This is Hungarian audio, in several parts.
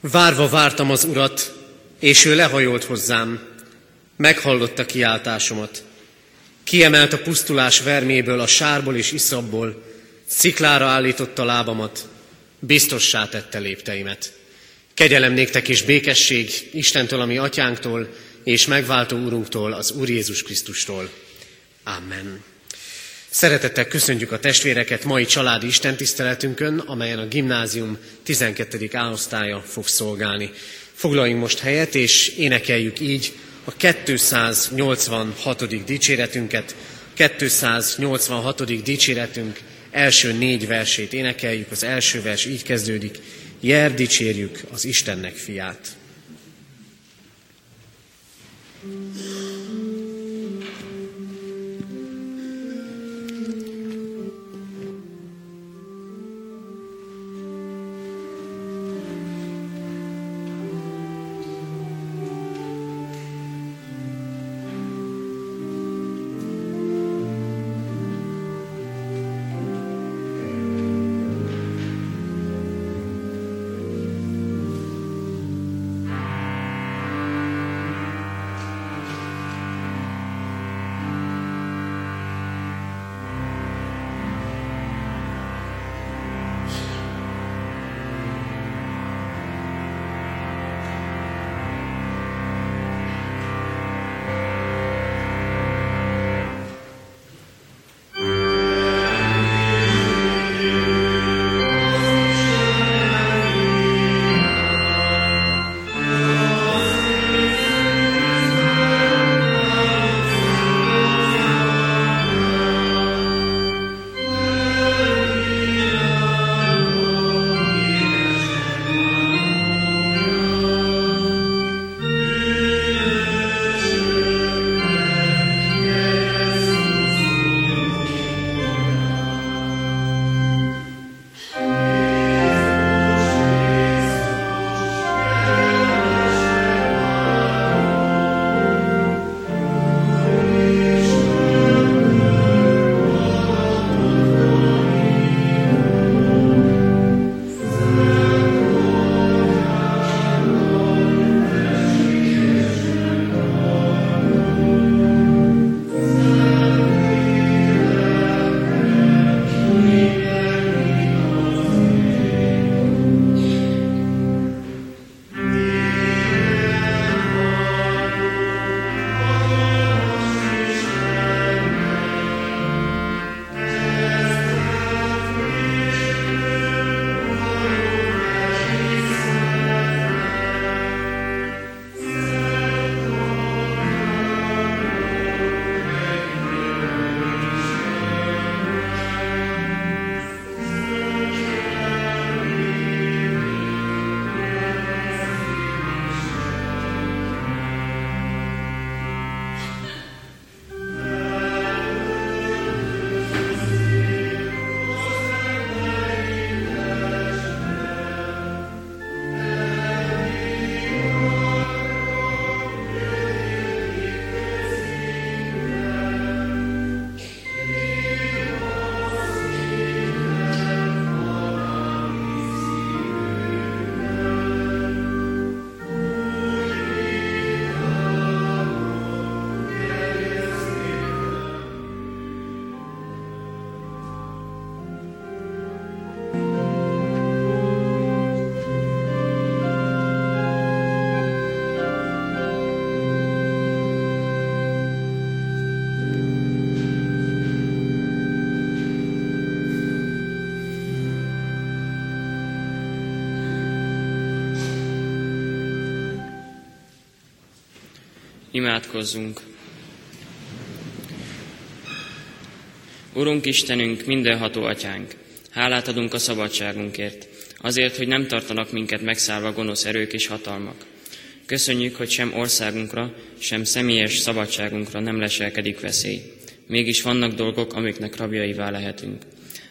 Várva vártam az urat, és ő lehajolt hozzám, meghallotta kiáltásomat. Kiemelt a pusztulás verméből, a sárból és iszabból, sziklára állította lábamat, biztossá tette lépteimet. Kegyelem néktek és békesség Istentől, ami atyánktól, és megváltó úrunktól, az Úr Jézus Krisztustól. Amen. Szeretettel köszöntjük a testvéreket mai családi istentiszteletünkön, amelyen a gimnázium 12. áosztálya fog szolgálni. Foglaljunk most helyet, és énekeljük így a 286. dicséretünket. 286. dicséretünk első négy versét énekeljük. Az első vers így kezdődik. Jer dicsérjük az Istennek fiát. Imádkozzunk! Urunk Istenünk, mindenható atyánk, hálát adunk a szabadságunkért, azért, hogy nem tartanak minket megszállva gonosz erők és hatalmak. Köszönjük, hogy sem országunkra, sem személyes szabadságunkra nem leselkedik veszély. Mégis vannak dolgok, amiknek rabjaivá lehetünk.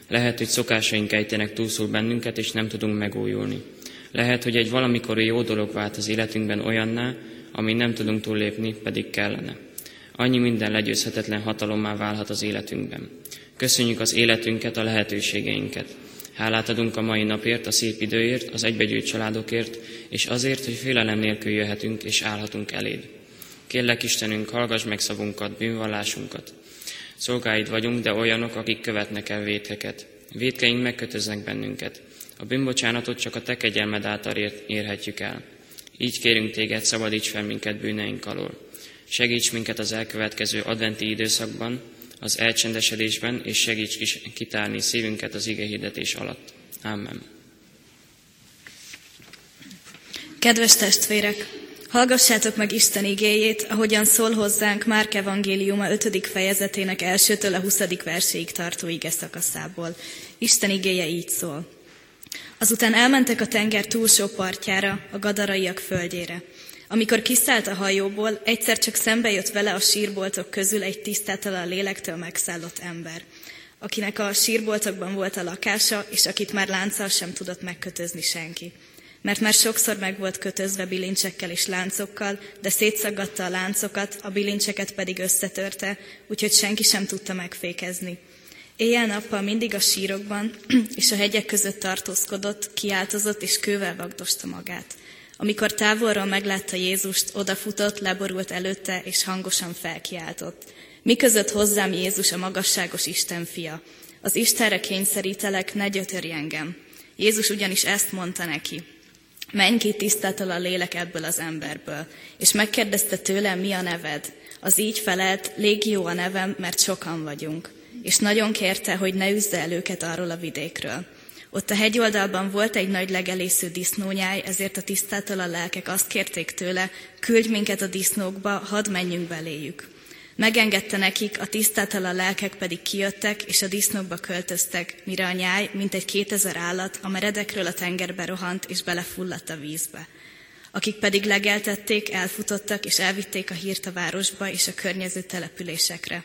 Lehet, hogy szokásaink ejtenek túlszul bennünket, és nem tudunk megújulni. Lehet, hogy egy valamikor jó dolog vált az életünkben olyanná, ami nem tudunk túllépni, pedig kellene. Annyi minden legyőzhetetlen hatalommá válhat az életünkben. Köszönjük az életünket, a lehetőségeinket. Hálát adunk a mai napért, a szép időért, az egybegyűjt családokért, és azért, hogy félelem nélkül jöhetünk és állhatunk eléd. Kérlek Istenünk, hallgass meg szavunkat, bűnvallásunkat. Szolgáid vagyunk, de olyanok, akik követnek el vétkeket. Vétkeink megkötöznek bennünket. A bűnbocsánatot csak a te kegyelmed által érhetjük el. Így kérünk téged, szabadíts fel minket bűneink alól. Segíts minket az elkövetkező adventi időszakban, az elcsendesedésben, és segíts kitárni szívünket az ige hirdetés alatt. Amen. Kedves testvérek! Hallgassátok meg Isten igéjét, ahogyan szól hozzánk Márk evangéliuma 5. fejezetének elsőtől a 20. verséig tartó ige szakaszából. Isten igéje így szól. Azután elmentek a tenger túlsó partjára, a gadaraiak földjére. Amikor kiszállt a hajóból, egyszer csak szembe jött vele a sírboltok közül egy tisztátalan lélektől megszállott ember, akinek a sírboltokban volt a lakása, és akit már lánccal sem tudott megkötözni senki. Mert már sokszor meg volt kötözve bilincsekkel és láncokkal, de szétszaggatta a láncokat, a bilincseket pedig összetörte, úgyhogy senki sem tudta megfékezni. Éjjel-nappal mindig a sírokban és a hegyek között tartózkodott, kiáltozott és kővel vagdosta magát. Amikor távolról meglátta Jézust, odafutott, leborult előtte, és hangosan felkiáltott. Mi között hozzám Jézus a magasságos Isten fia? Az Istenre kényszerítelek, ne gyötörj engem. Jézus ugyanis ezt mondta neki. Menj ki tisztátal a lélek ebből az emberből. És megkérdezte tőlem, mi a neved. Az így felelt, légió a nevem, mert sokan vagyunk. És nagyon kérte, hogy ne üzze el őket arról a vidékről. Ott a hegyoldalban volt egy nagy legelésző disznónyáj, ezért a tisztától a lelkek azt kérték tőle, küldj minket a disznókba, hadd menjünk beléjük. Megengedte nekik, a tisztátal a lelkek pedig kijöttek, és a disznókba költöztek, mire a nyáj, mint egy kétezer állat, a meredekről a tengerbe rohant, és belefulladt a vízbe. Akik pedig legeltették, elfutottak, és elvitték a hírt a városba és a környező településekre.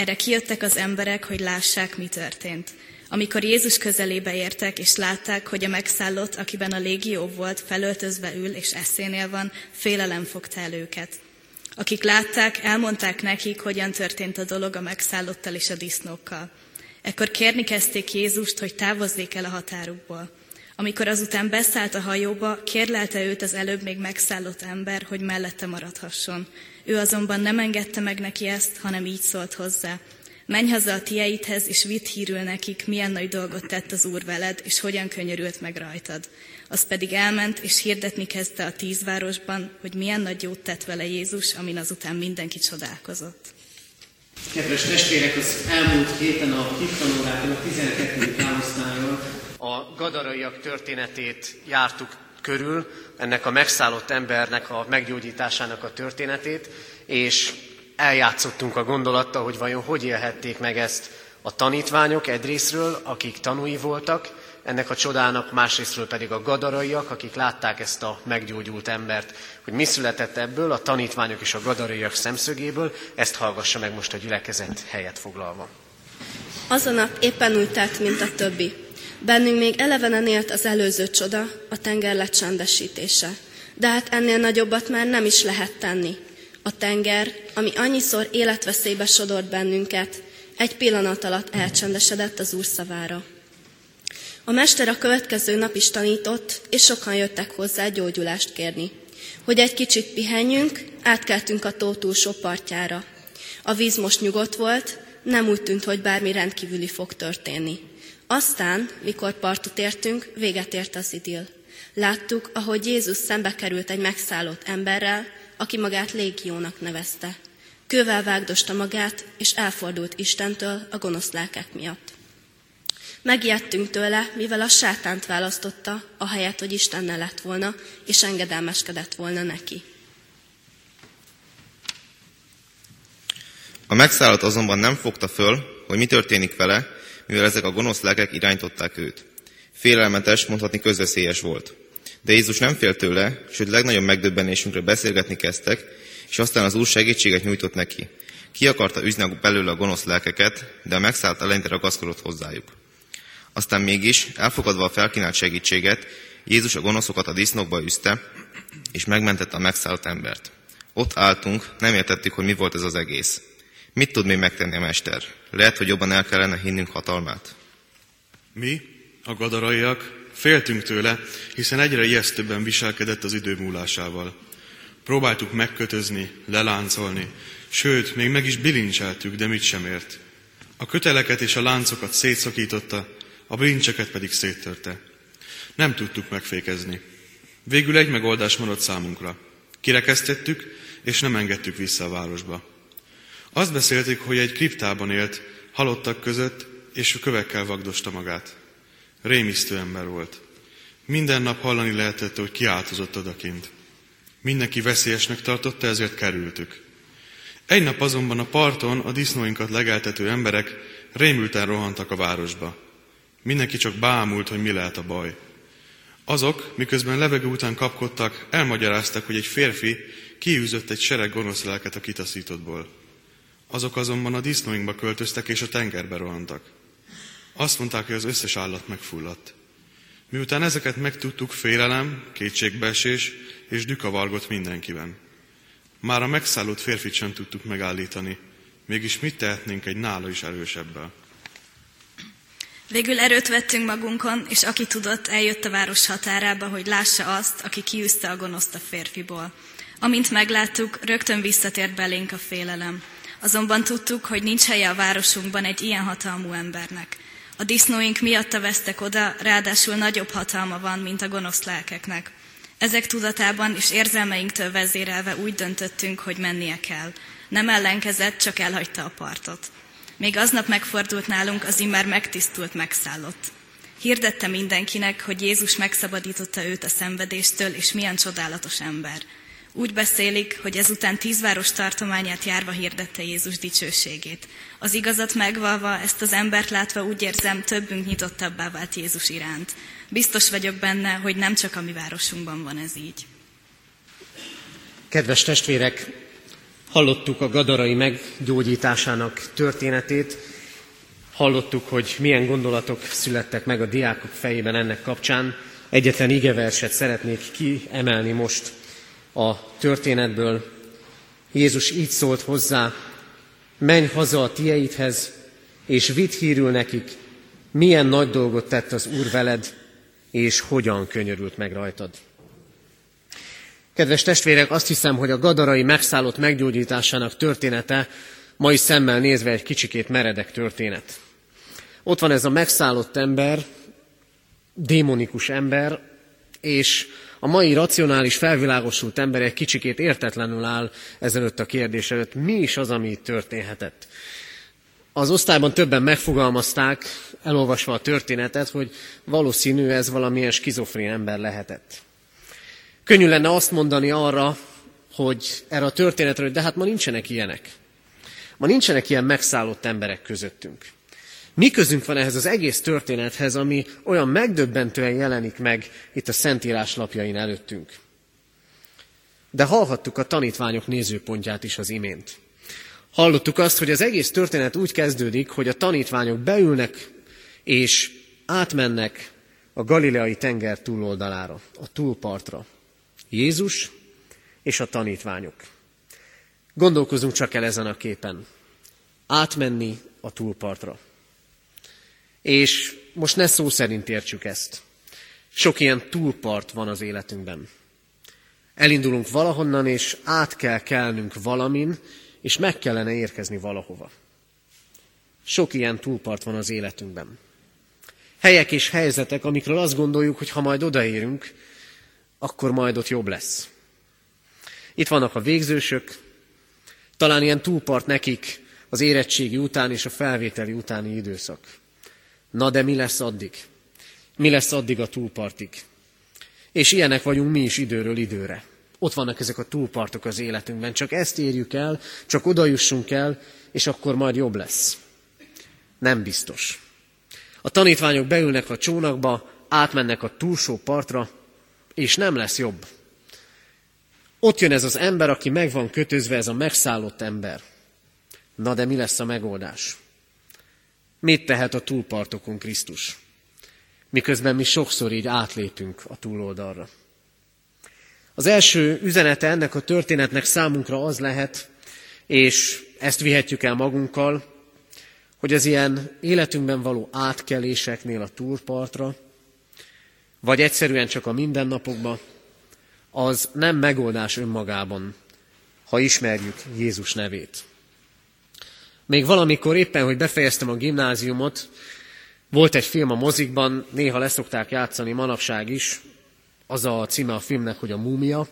Erre kijöttek az emberek, hogy lássák, mi történt. Amikor Jézus közelébe értek, és látták, hogy a megszállott, akiben a légió volt, felöltözve ül, és eszénél van, félelem fogta el őket. Akik látták, elmondták nekik, hogyan történt a dolog a megszállottal és a disznókkal. Ekkor kérni kezdték Jézust, hogy távozzék el a határukból. Amikor azután beszállt a hajóba, kérlelte őt az előbb még megszállott ember, hogy mellette maradhasson. Ő azonban nem engedte meg neki ezt, hanem így szólt hozzá. Menj haza a tieidhez, és vitt hírül nekik, milyen nagy dolgot tett az Úr veled, és hogyan könyörült meg rajtad. Az pedig elment, és hirdetni kezdte a tíz városban, hogy milyen nagy jót tett vele Jézus, amin azután mindenki csodálkozott. Kedves testvérek, az elmúlt héten a hittanórákon, a 12. káosztályon a gadaraiak történetét jártuk körül, ennek a megszállott embernek a meggyógyításának a történetét, és eljátszottunk a gondolattal, hogy vajon hogy élhették meg ezt a tanítványok egyrésztről, akik tanúi voltak, ennek a csodának, másrésztről pedig a gadaraiak, akik látták ezt a meggyógyult embert, hogy mi született ebből, a tanítványok és a gadaraiak szemszögéből, ezt hallgassa meg most a gyülekezet helyet foglalva. Az a nap éppen úgy telt, mint a többi. Bennünk még elevenen élt az előző csoda, a tenger lecsendesítése. De hát ennél nagyobbat már nem is lehet tenni. A tenger, ami annyiszor életveszélybe sodort bennünket, egy pillanat alatt elcsendesedett az Úr szavára. A mester a következő nap is tanított, és sokan jöttek hozzá gyógyulást kérni. Hogy egy kicsit pihenjünk, átkeltünk a tó túlsó partjára. A víz most nyugodt volt, nem úgy tűnt, hogy bármi rendkívüli fog történni. Aztán, mikor partot értünk, véget ért az idill. Láttuk, ahogy Jézus szembe került egy megszállott emberrel, aki magát légiónak nevezte. Kővel vágdosta magát, és elfordult Istentől a gonosz lelkek miatt. Megijedtünk tőle, mivel a sátánt választotta, ahelyett, hogy Istennel lett volna, és engedelmeskedett volna neki. A megszállott azonban nem fogta föl, hogy mi történik vele, mivel ezek a gonosz lelkek irányították őt. Félelmetes, mondhatni közveszélyes volt. De Jézus nem fél tőle, sőt legnagyobb megdöbbenésünkre beszélgetni kezdtek, és aztán az Úr segítséget nyújtott neki. Ki akarta üzni belőle a gonosz lelkeket, de a megszállt eleinte ragaszkodott hozzájuk. Aztán mégis, elfogadva a felkínált segítséget, Jézus a gonoszokat a disznókba üzte, és megmentette a megszállt embert. Ott álltunk, nem értettük, hogy mi volt ez az egész. Mit tud még megtenni a mester? Lehet, hogy jobban el kellene hinnünk hatalmát. Mi? A gadaraiak féltünk tőle, hiszen egyre ijesztőbben viselkedett az idő múlásával. Próbáltuk megkötözni, leláncolni, sőt, még meg is bilincseltük, de mit sem ért. A köteleket és a láncokat szétszakította, a bilincseket pedig széttörte. Nem tudtuk megfékezni. Végül egy megoldás maradt számunkra. Kirekesztettük, és nem engedtük vissza a városba. Azt beszélték, hogy egy kriptában élt, halottak között, és kövekkel vagdosta magát. Rémisztő ember volt. Minden nap hallani lehetett, hogy kiáltozott odakint. Mindenki veszélyesnek tartotta, ezért kerültük. Egy nap azonban a parton a disznóinkat legeltető emberek rémülten rohantak a városba. Mindenki csak bámult, hogy mi lehet a baj. Azok, miközben levegő után kapkodtak, elmagyaráztak, hogy egy férfi kiűzött egy sereg gonosz lelket a kitaszítottból. Azok azonban a disznóinkba költöztek és a tengerbe rohantak. Azt mondták, hogy az összes állat megfulladt. Miután ezeket megtudtuk, félelem, kétségbeesés és dükavargott mindenkiben. Már a megszállott férfit sem tudtuk megállítani, mégis mit tehetnénk egy nála is erősebbel? Végül erőt vettünk magunkon, és aki tudott, eljött a város határába, hogy lássa azt, aki kiűzte a gonoszt a férfiból. Amint megláttuk, rögtön visszatért belénk a félelem. Azonban tudtuk, hogy nincs helye a városunkban egy ilyen hatalmú embernek. A disznóink miatta vesztek oda, ráadásul nagyobb hatalma van, mint a gonosz lelkeknek. Ezek tudatában és érzelmeinktől vezérelve úgy döntöttünk, hogy mennie kell. Nem ellenkezett, csak elhagyta a partot. Még aznap megfordult nálunk az immár megtisztult megszállott. Hirdette mindenkinek, hogy Jézus megszabadította őt a szenvedéstől, és milyen csodálatos ember. Úgy beszélik, hogy ezután tíz város tartományát járva hirdette Jézus dicsőségét. Az igazat megvalva, ezt az embert látva úgy érzem, többünk nyitottabbá vált Jézus iránt. Biztos vagyok benne, hogy nem csak a mi városunkban van ez így. Kedves testvérek, hallottuk a gadarai meggyógyításának történetét, hallottuk, hogy milyen gondolatok születtek meg a diákok fejében ennek kapcsán. Egyetlen igeverset szeretnék kiemelni most a történetből. Jézus így szólt hozzá, menj haza a tieidhez, és vidd hírül nekik, milyen nagy dolgot tett az Úr veled, és hogyan könyörült meg rajtad. Kedves testvérek, azt hiszem, hogy a gadarai megszállott meggyógyításának története mai szemmel nézve egy kicsikét meredek történet. Ott van ez a megszállott ember, démonikus ember, és a mai racionális, felvilágosult ember egy kicsikét értetlenül áll ezelőtt a kérdés előtt. Mi is az, ami itt történhetett? Az osztályban többen megfogalmazták, elolvasva a történetet, hogy valószínű ez valamilyen skizofrén ember lehetett. Könnyű lenne azt mondani arra, hogy erre a történetre, hogy de hát ma nincsenek ilyenek. Ma nincsenek ilyen megszállott emberek közöttünk. Mi közünk van ehhez az egész történethez, ami olyan megdöbbentően jelenik meg itt a Szentírás lapjain előttünk? De hallhattuk a tanítványok nézőpontját is az imént. Hallottuk azt, hogy az egész történet úgy kezdődik, hogy a tanítványok beülnek és átmennek a galileai tenger túloldalára, a túlpartra. Jézus és a tanítványok. Gondolkozunk csak el ezen a képen. Átmenni a túlpartra. És most ne szó szerint értsük ezt. Sok ilyen túlpart van az életünkben. Elindulunk valahonnan, és át kell kelnünk valamin, és meg kellene érkezni valahova. Sok ilyen túlpart van az életünkben. Helyek és helyzetek, amikről azt gondoljuk, hogy ha majd odaérünk, akkor majd ott jobb lesz. Itt vannak a végzősök, talán ilyen túlpart nekik az érettségi után és a felvételi utáni időszak. Na de mi lesz addig? Mi lesz addig a túlpartig? És ilyenek vagyunk mi is időről időre. Ott vannak ezek a túlpartok az életünkben. Csak ezt érjük el, csak oda jussunk el, és akkor majd jobb lesz. Nem biztos. A tanítványok beülnek a csónakba, átmennek a túlsó partra, és nem lesz jobb. Ott jön ez az ember, aki meg van kötözve, ez a megszállott ember. Na de mi lesz a megoldás? Mit tehet a túlpartokon Krisztus? Miközben mi sokszor így átlépünk a túloldalra. Az első üzenete ennek a történetnek számunkra az lehet, és ezt vihetjük el magunkkal, hogy az ilyen életünkben való átkeléseknél a túlpartra, vagy egyszerűen csak a mindennapokban, az nem megoldás önmagában, ha ismerjük Jézus nevét. Még valamikor éppen, hogy befejeztem a gimnáziumot, volt egy film a mozikban, néha leszokták játszani manapság is, az a címe a filmnek, hogy a múmia,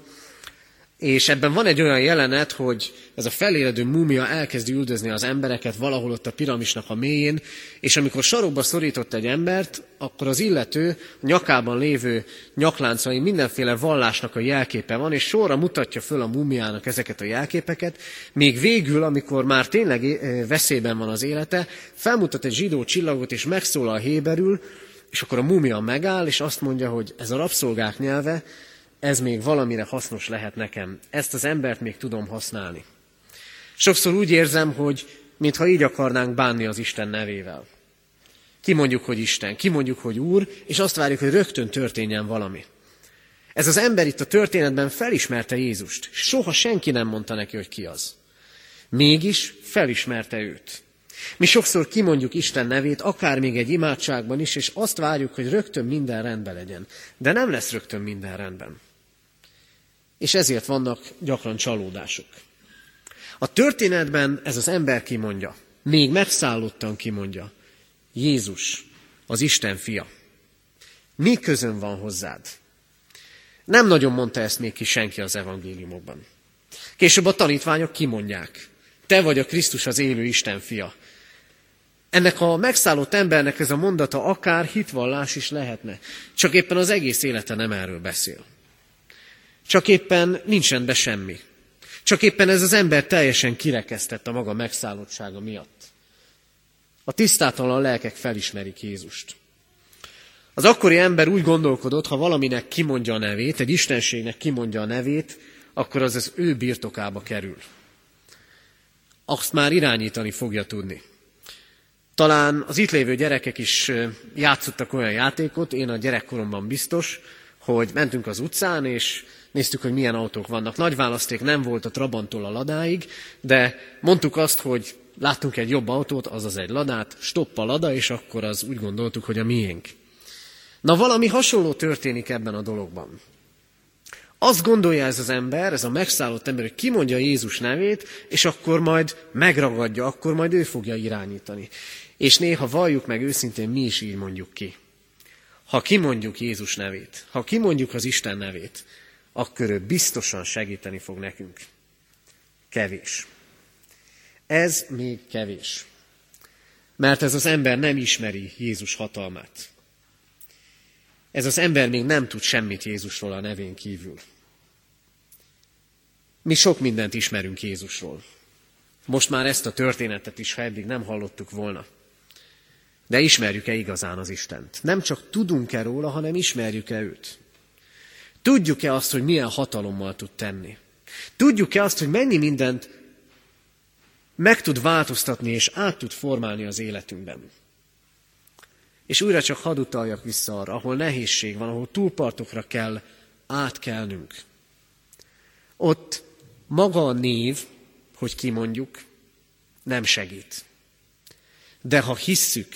és ebben van egy olyan jelenet, hogy ez a feléledő múmia elkezdi üldözni az embereket valahol ott a piramisnak a mélyén, és amikor sarokba szorított egy embert, akkor az illető nyakában lévő nyakláncai mindenféle vallásnak a jelképe van, és sorra mutatja föl a múmiának ezeket a jelképeket, még végül, amikor már tényleg eh, veszélyben van az élete, felmutat egy zsidó csillagot, és megszólal héberül, és akkor a múmia megáll, és azt mondja, hogy ez a rabszolgák nyelve, ez még valamire hasznos lehet nekem. Ezt az embert még tudom használni. Sokszor úgy érzem, hogy mintha így akarnánk bánni az Isten nevével. Kimondjuk, hogy Isten, kimondjuk, hogy Úr, és azt várjuk, hogy rögtön történjen valami. Ez az ember itt a történetben felismerte Jézust. Soha senki nem mondta neki, hogy ki az. Mégis felismerte őt. Mi sokszor kimondjuk Isten nevét, akár még egy imádságban is, és azt várjuk, hogy rögtön minden rendben legyen. De nem lesz rögtön minden rendben és ezért vannak gyakran csalódások. A történetben ez az ember kimondja, még megszállottan kimondja, Jézus, az Isten fia. Mi közön van hozzád? Nem nagyon mondta ezt még ki senki az evangéliumokban. Később a tanítványok kimondják, te vagy a Krisztus az élő Isten fia. Ennek a megszállott embernek ez a mondata akár hitvallás is lehetne, csak éppen az egész élete nem erről beszél. Csak éppen nincs rendben semmi. Csak éppen ez az ember teljesen kirekesztett a maga megszállottsága miatt. A tisztátalan lelkek felismerik Jézust. Az akkori ember úgy gondolkodott, ha valaminek kimondja a nevét, egy istenségnek kimondja a nevét, akkor az az ő birtokába kerül. Azt már irányítani fogja tudni. Talán az itt lévő gyerekek is játszottak olyan játékot, én a gyerekkoromban biztos, hogy mentünk az utcán, és néztük, hogy milyen autók vannak. Nagy választék nem volt a Trabantól a Ladáig, de mondtuk azt, hogy láttunk egy jobb autót, azaz egy Ladát, stopp a Lada, és akkor az úgy gondoltuk, hogy a miénk. Na valami hasonló történik ebben a dologban. Azt gondolja ez az ember, ez a megszállott ember, hogy kimondja Jézus nevét, és akkor majd megragadja, akkor majd ő fogja irányítani. És néha valljuk meg őszintén, mi is így mondjuk ki. Ha kimondjuk Jézus nevét, ha kimondjuk az Isten nevét, akkor ő biztosan segíteni fog nekünk. Kevés. Ez még kevés. Mert ez az ember nem ismeri Jézus hatalmát. Ez az ember még nem tud semmit Jézusról a nevén kívül. Mi sok mindent ismerünk Jézusról. Most már ezt a történetet is, ha eddig nem hallottuk volna. De ismerjük-e igazán az Istent? Nem csak tudunk-e róla, hanem ismerjük-e őt? Tudjuk-e azt, hogy milyen hatalommal tud tenni? Tudjuk-e azt, hogy mennyi mindent meg tud változtatni és át tud formálni az életünkben? És újra csak hadd utaljak vissza arra, ahol nehézség van, ahol túlpartokra kell átkelnünk. Ott maga a név, hogy kimondjuk, nem segít. De ha hisszük,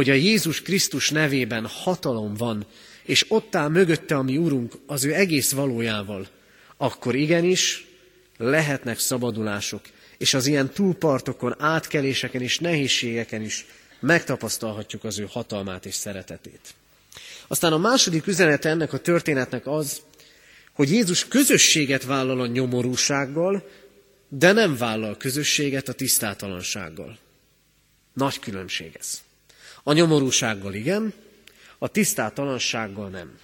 hogy a Jézus Krisztus nevében hatalom van és ott áll mögötte a mi Urunk az ő egész valójával, akkor igenis lehetnek szabadulások, és az ilyen túlpartokon, átkeléseken és nehézségeken is megtapasztalhatjuk az ő hatalmát és szeretetét. Aztán a második üzenete ennek a történetnek az, hogy Jézus közösséget vállal a nyomorúsággal, de nem vállal közösséget a tisztátalansággal. Nagy különbség ez. A nyomorúsággal igen, a tisztátalansággal nem.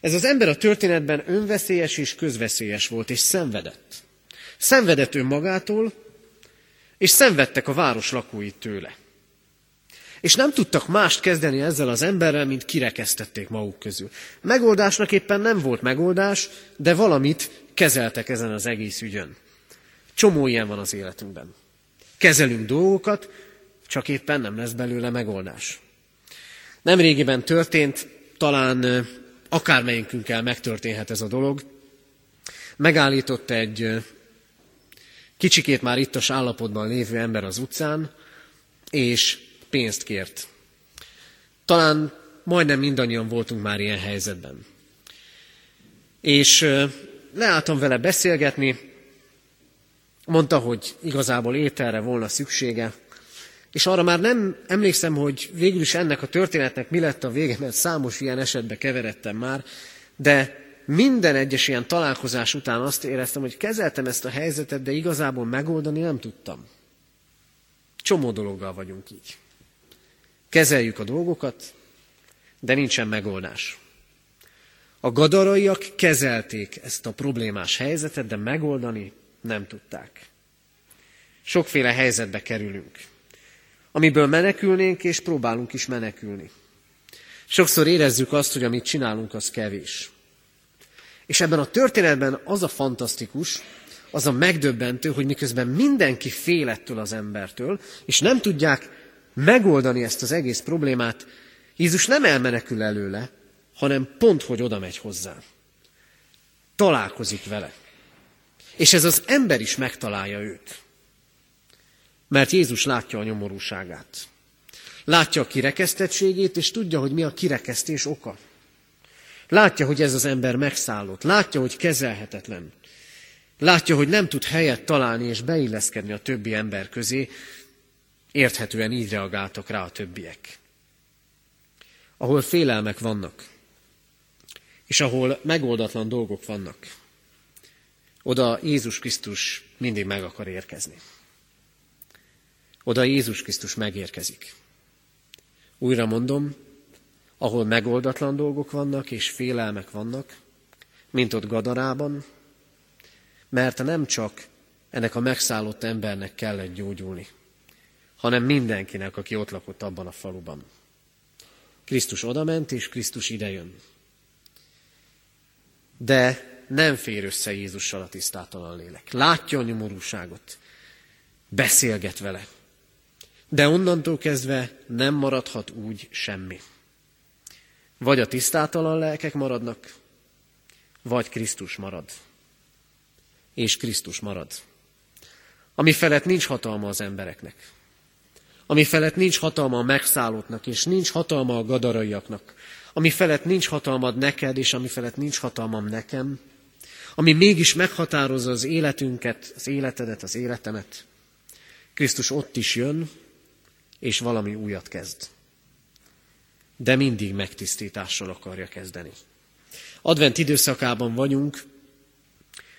Ez az ember a történetben önveszélyes és közveszélyes volt, és szenvedett. Szenvedett önmagától, és szenvedtek a város lakói tőle. És nem tudtak mást kezdeni ezzel az emberrel, mint kirekesztették maguk közül. Megoldásnak éppen nem volt megoldás, de valamit kezeltek ezen az egész ügyön. Csomó ilyen van az életünkben. Kezelünk dolgokat, csak éppen nem lesz belőle megoldás. Nemrégiben történt, talán akármelyikünkkel megtörténhet ez a dolog. Megállított egy kicsikét már ittas állapotban lévő ember az utcán, és pénzt kért. Talán majdnem mindannyian voltunk már ilyen helyzetben. És leálltam vele beszélgetni, mondta, hogy igazából ételre volna szüksége, és arra már nem emlékszem, hogy végül is ennek a történetnek mi lett a vége, mert számos ilyen esetbe keveredtem már, de minden egyes ilyen találkozás után azt éreztem, hogy kezeltem ezt a helyzetet, de igazából megoldani nem tudtam. Csomó dologgal vagyunk így. Kezeljük a dolgokat, de nincsen megoldás. A gadaraiak kezelték ezt a problémás helyzetet, de megoldani nem tudták. Sokféle helyzetbe kerülünk, amiből menekülnénk, és próbálunk is menekülni. Sokszor érezzük azt, hogy amit csinálunk, az kevés. És ebben a történetben az a fantasztikus, az a megdöbbentő, hogy miközben mindenki fél ettől az embertől, és nem tudják megoldani ezt az egész problémát, Jézus nem elmenekül előle, hanem pont, hogy oda megy hozzá. Találkozik vele. És ez az ember is megtalálja őt. Mert Jézus látja a nyomorúságát. Látja a kirekesztettségét, és tudja, hogy mi a kirekesztés oka. Látja, hogy ez az ember megszállott. Látja, hogy kezelhetetlen. Látja, hogy nem tud helyet találni és beilleszkedni a többi ember közé. Érthetően így reagáltak rá a többiek. Ahol félelmek vannak, és ahol megoldatlan dolgok vannak, oda Jézus Krisztus mindig meg akar érkezni. Oda Jézus Krisztus megérkezik. Újra mondom, ahol megoldatlan dolgok vannak és félelmek vannak, mint ott Gadarában, mert nem csak ennek a megszállott embernek kellett gyógyulni, hanem mindenkinek, aki ott lakott abban a faluban. Krisztus odament, és Krisztus idejön. De nem fér össze Jézussal a tisztátalan lélek. Látja a nyomorúságot, beszélget vele. De onnantól kezdve nem maradhat úgy semmi. Vagy a tisztátalan lelkek maradnak, vagy Krisztus marad. És Krisztus marad. Ami felett nincs hatalma az embereknek. Ami felett nincs hatalma a megszállottnak, és nincs hatalma a gadaraiaknak. Ami felett nincs hatalmad neked, és ami felett nincs hatalmam nekem. Ami mégis meghatározza az életünket, az életedet, az életemet. Krisztus ott is jön, és valami újat kezd de mindig megtisztítással akarja kezdeni. Advent időszakában vagyunk,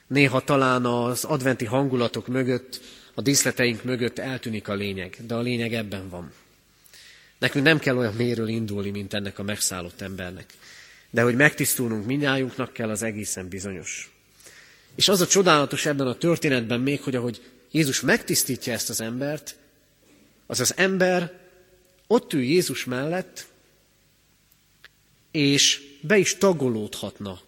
néha talán az adventi hangulatok mögött, a díszleteink mögött eltűnik a lényeg, de a lényeg ebben van. Nekünk nem kell olyan méről indulni, mint ennek a megszállott embernek. De hogy megtisztulnunk minnyájunknak kell, az egészen bizonyos. És az a csodálatos ebben a történetben még, hogy ahogy Jézus megtisztítja ezt az embert, az az ember ott ül Jézus mellett, és be is tagolódhatna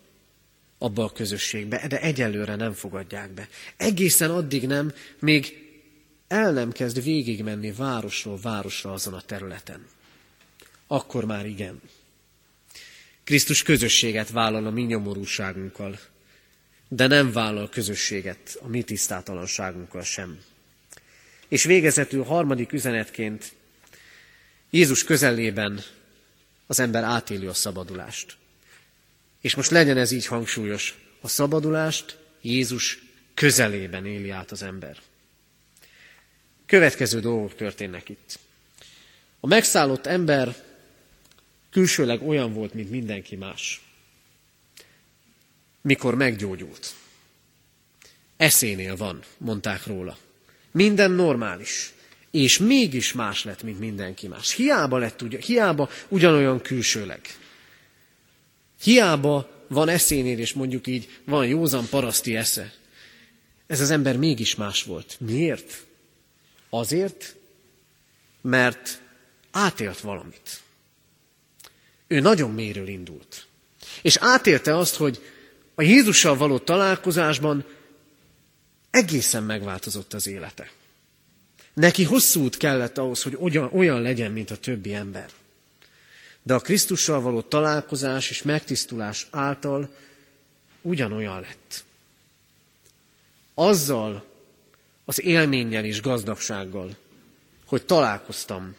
abba a közösségbe, de egyelőre nem fogadják be. Egészen addig nem, még el nem kezd végigmenni városról városra azon a területen. Akkor már igen. Krisztus közösséget vállal a mi nyomorúságunkkal, de nem vállal közösséget a mi tisztátalanságunkkal sem. És végezetül harmadik üzenetként Jézus közelében az ember átéli a szabadulást. És most legyen ez így hangsúlyos. A szabadulást Jézus közelében éli át az ember. Következő dolgok történnek itt. A megszállott ember külsőleg olyan volt, mint mindenki más. Mikor meggyógyult. Eszénél van, mondták róla. Minden normális és mégis más lett, mint mindenki más. Hiába lett, ugye, hiába ugyanolyan külsőleg. Hiába van eszénél, és mondjuk így van józan paraszti esze. Ez az ember mégis más volt. Miért? Azért, mert átélt valamit. Ő nagyon méről indult. És átélte azt, hogy a Jézussal való találkozásban egészen megváltozott az élete. Neki hosszú út kellett ahhoz, hogy olyan, olyan legyen, mint a többi ember. De a Krisztussal való találkozás és megtisztulás által ugyanolyan lett. Azzal az élménnyel és gazdagsággal, hogy találkoztam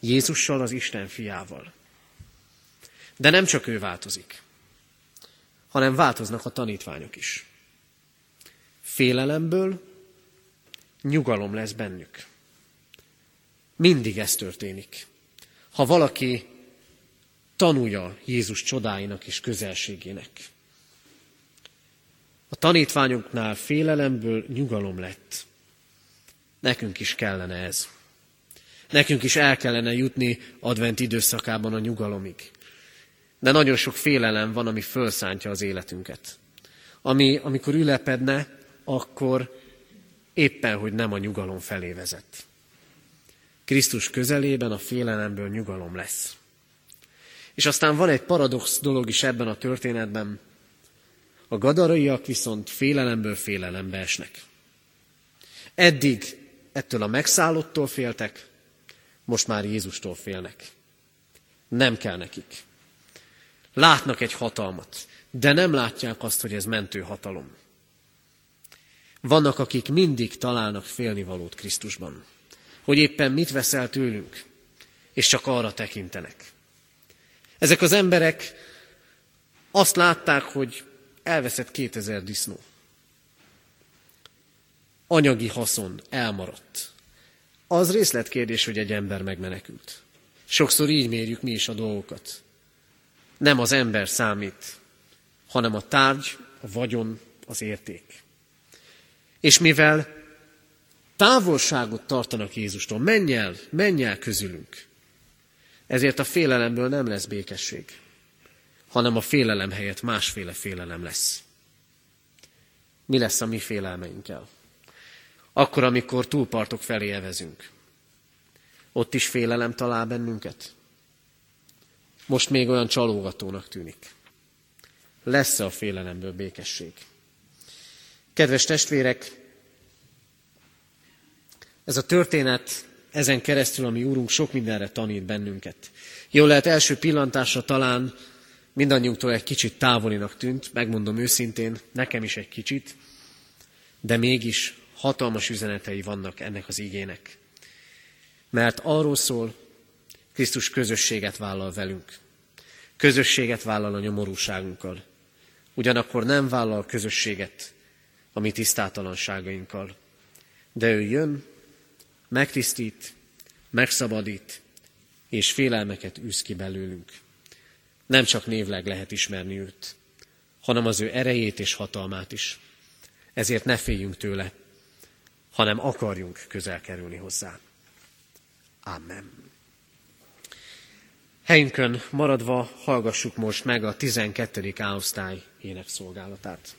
Jézussal, az Isten fiával. De nem csak ő változik, hanem változnak a tanítványok is. Félelemből nyugalom lesz bennük. Mindig ez történik. Ha valaki tanulja Jézus csodáinak és közelségének. A tanítványoknál félelemből nyugalom lett. Nekünk is kellene ez. Nekünk is el kellene jutni advent időszakában a nyugalomig. De nagyon sok félelem van, ami felszántja az életünket. Ami, amikor ülepedne, akkor éppen, hogy nem a nyugalom felé vezet. Krisztus közelében a félelemből nyugalom lesz. És aztán van egy paradox dolog is ebben a történetben. A gadaraiak viszont félelemből félelembe esnek. Eddig ettől a megszállottól féltek, most már Jézustól félnek. Nem kell nekik. Látnak egy hatalmat, de nem látják azt, hogy ez mentő hatalom. Vannak, akik mindig találnak félnivalót Krisztusban, hogy éppen mit veszel tőlünk, és csak arra tekintenek. Ezek az emberek azt látták, hogy elveszett 2000 disznó. Anyagi haszon elmaradt. Az részletkérdés, hogy egy ember megmenekült. Sokszor így mérjük mi is a dolgokat. Nem az ember számít, hanem a tárgy, a vagyon, az érték. És mivel távolságot tartanak Jézustól, menj el, menj el közülünk. Ezért a félelemből nem lesz békesség, hanem a félelem helyett másféle félelem lesz. Mi lesz a mi félelmeinkkel? Akkor, amikor túlpartok felé evezünk. Ott is félelem talál bennünket? Most még olyan csalógatónak tűnik. Lesz-e a félelemből békesség? Kedves testvérek, ez a történet ezen keresztül, ami Úrunk sok mindenre tanít bennünket. Jól lehet első pillantásra talán mindannyiunktól egy kicsit távolinak tűnt, megmondom őszintén, nekem is egy kicsit, de mégis hatalmas üzenetei vannak ennek az igének. Mert arról szól, Krisztus közösséget vállal velünk. Közösséget vállal a nyomorúságunkkal. Ugyanakkor nem vállal közösséget a mi tisztátalanságainkkal. De ő jön, megtisztít, megszabadít, és félelmeket űz ki belőlünk. Nem csak névleg lehet ismerni őt, hanem az ő erejét és hatalmát is. Ezért ne féljünk tőle, hanem akarjunk közel kerülni hozzá. Amen. Helyünkön maradva hallgassuk most meg a 12. áosztály énekszolgálatát.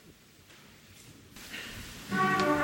Thank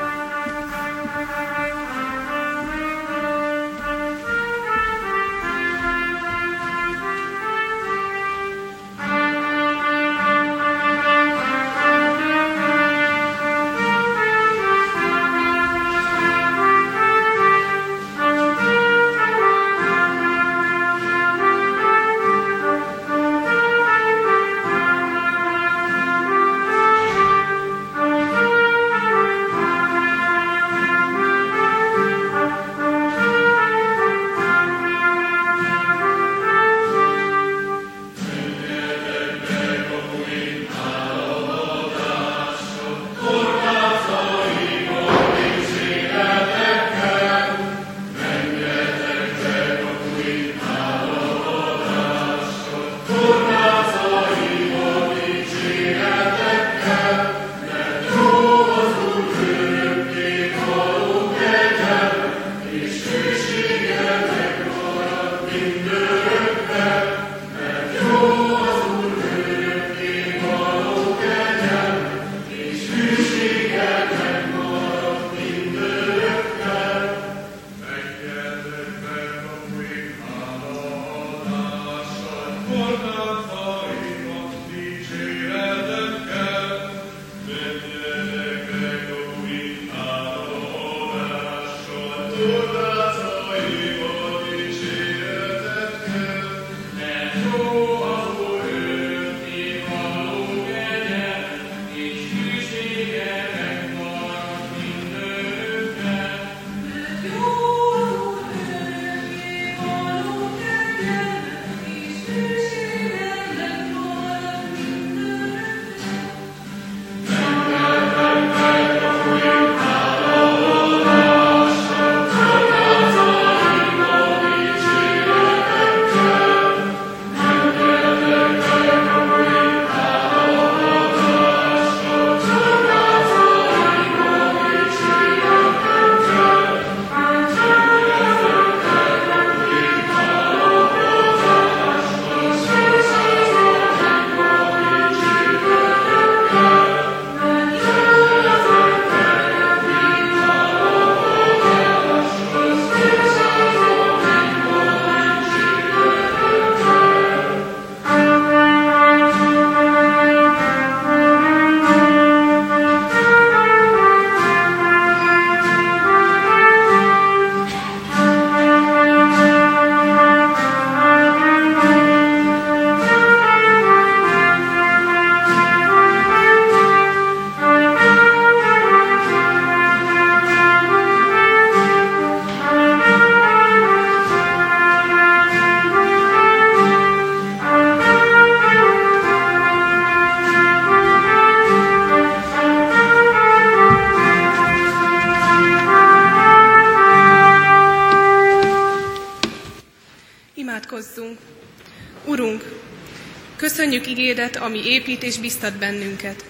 ami épít és biztat bennünket.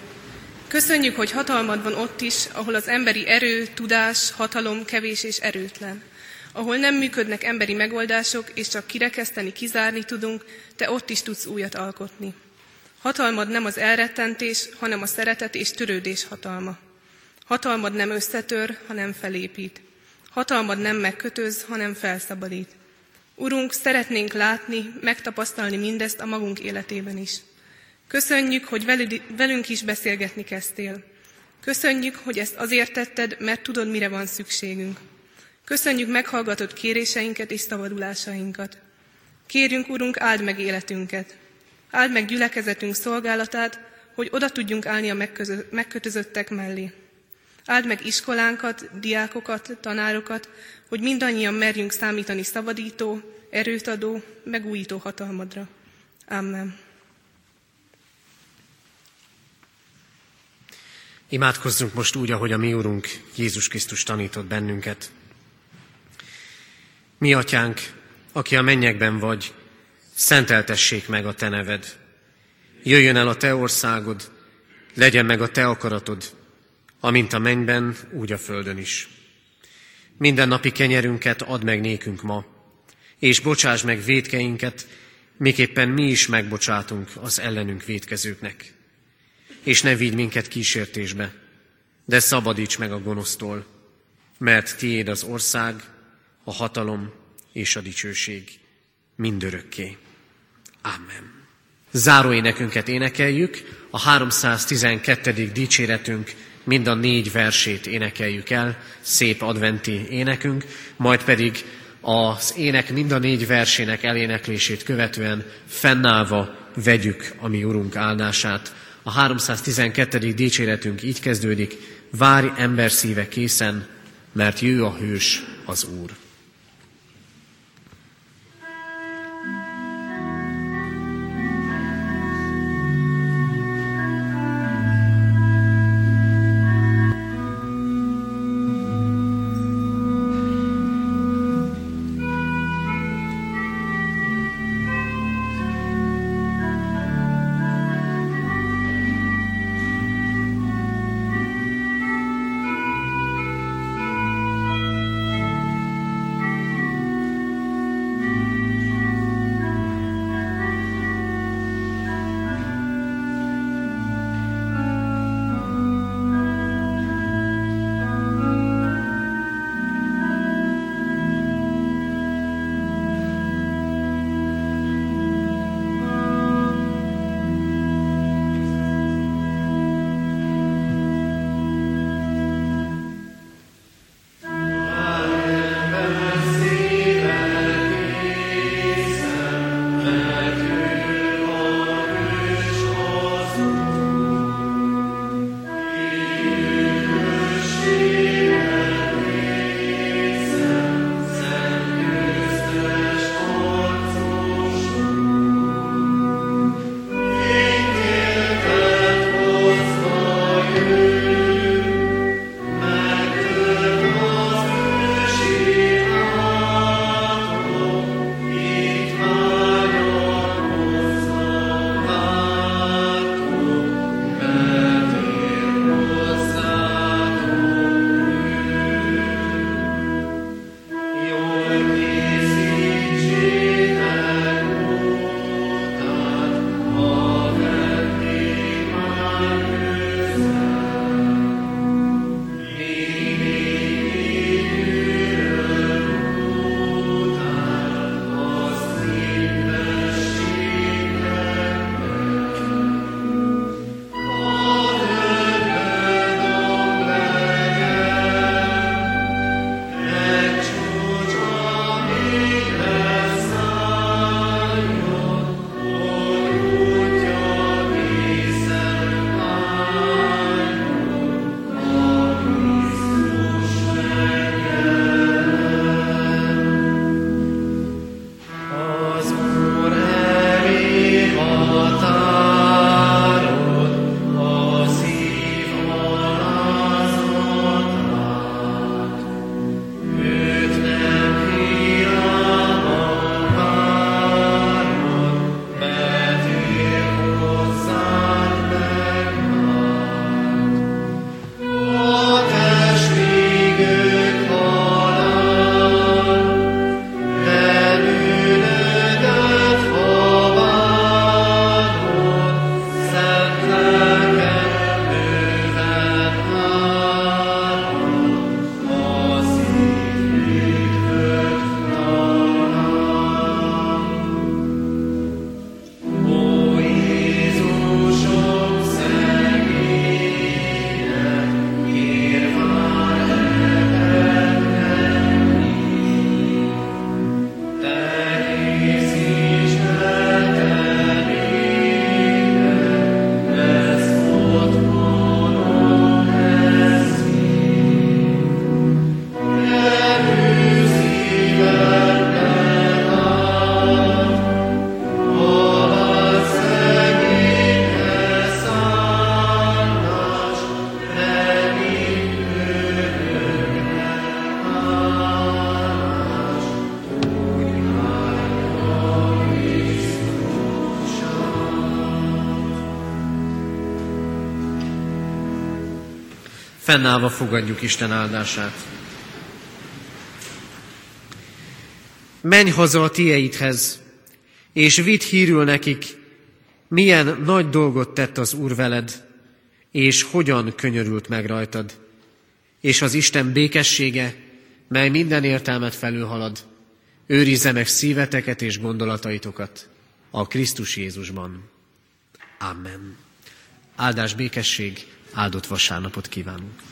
Köszönjük, hogy hatalmad van ott is, ahol az emberi erő, tudás, hatalom kevés és erőtlen. Ahol nem működnek emberi megoldások, és csak kirekeszteni, kizárni tudunk, te ott is tudsz újat alkotni. Hatalmad nem az elrettentés, hanem a szeretet és törődés hatalma. Hatalmad nem összetör, hanem felépít. Hatalmad nem megkötöz, hanem felszabadít. Urunk, szeretnénk látni, megtapasztalni mindezt a magunk életében is. Köszönjük, hogy velünk is beszélgetni kezdtél. Köszönjük, hogy ezt azért tetted, mert tudod, mire van szükségünk. Köszönjük meghallgatott kéréseinket és szabadulásainkat. Kérjünk, Urunk, áld meg életünket. Áld meg gyülekezetünk szolgálatát, hogy oda tudjunk állni a megkötözöttek mellé. Áld meg iskolánkat, diákokat, tanárokat, hogy mindannyian merjünk számítani szabadító, erőt adó, megújító hatalmadra. Amen. Imádkozzunk most úgy, ahogy a mi Úrunk Jézus Krisztus tanított bennünket. Mi, Atyánk, aki a mennyekben vagy, szenteltessék meg a Te neved. Jöjjön el a Te országod, legyen meg a Te akaratod, amint a mennyben, úgy a földön is. Minden napi kenyerünket add meg nékünk ma, és bocsáss meg védkeinket, miképpen mi is megbocsátunk az ellenünk védkezőknek. És ne vigy minket kísértésbe, de szabadíts meg a gonosztól, mert tiéd az ország, a hatalom és a dicsőség mindörökké. Amen. Záró énekünket énekeljük, a 312. dicséretünk mind a négy versét énekeljük el, szép adventi énekünk, majd pedig az ének mind a négy versének eléneklését követően fennállva vegyük a mi Urunk áldását. A 312. dicséretünk így kezdődik, várj ember szíve készen, mert jő a hős az Úr. Fennállva fogadjuk Isten áldását. Menj haza a tieidhez, és vidd hírül nekik, milyen nagy dolgot tett az Úr veled, és hogyan könyörült meg rajtad. És az Isten békessége, mely minden értelmet felülhalad, őrizze meg szíveteket és gondolataitokat a Krisztus Jézusban. Amen. Áldás békesség, áldott vasárnapot kívánunk.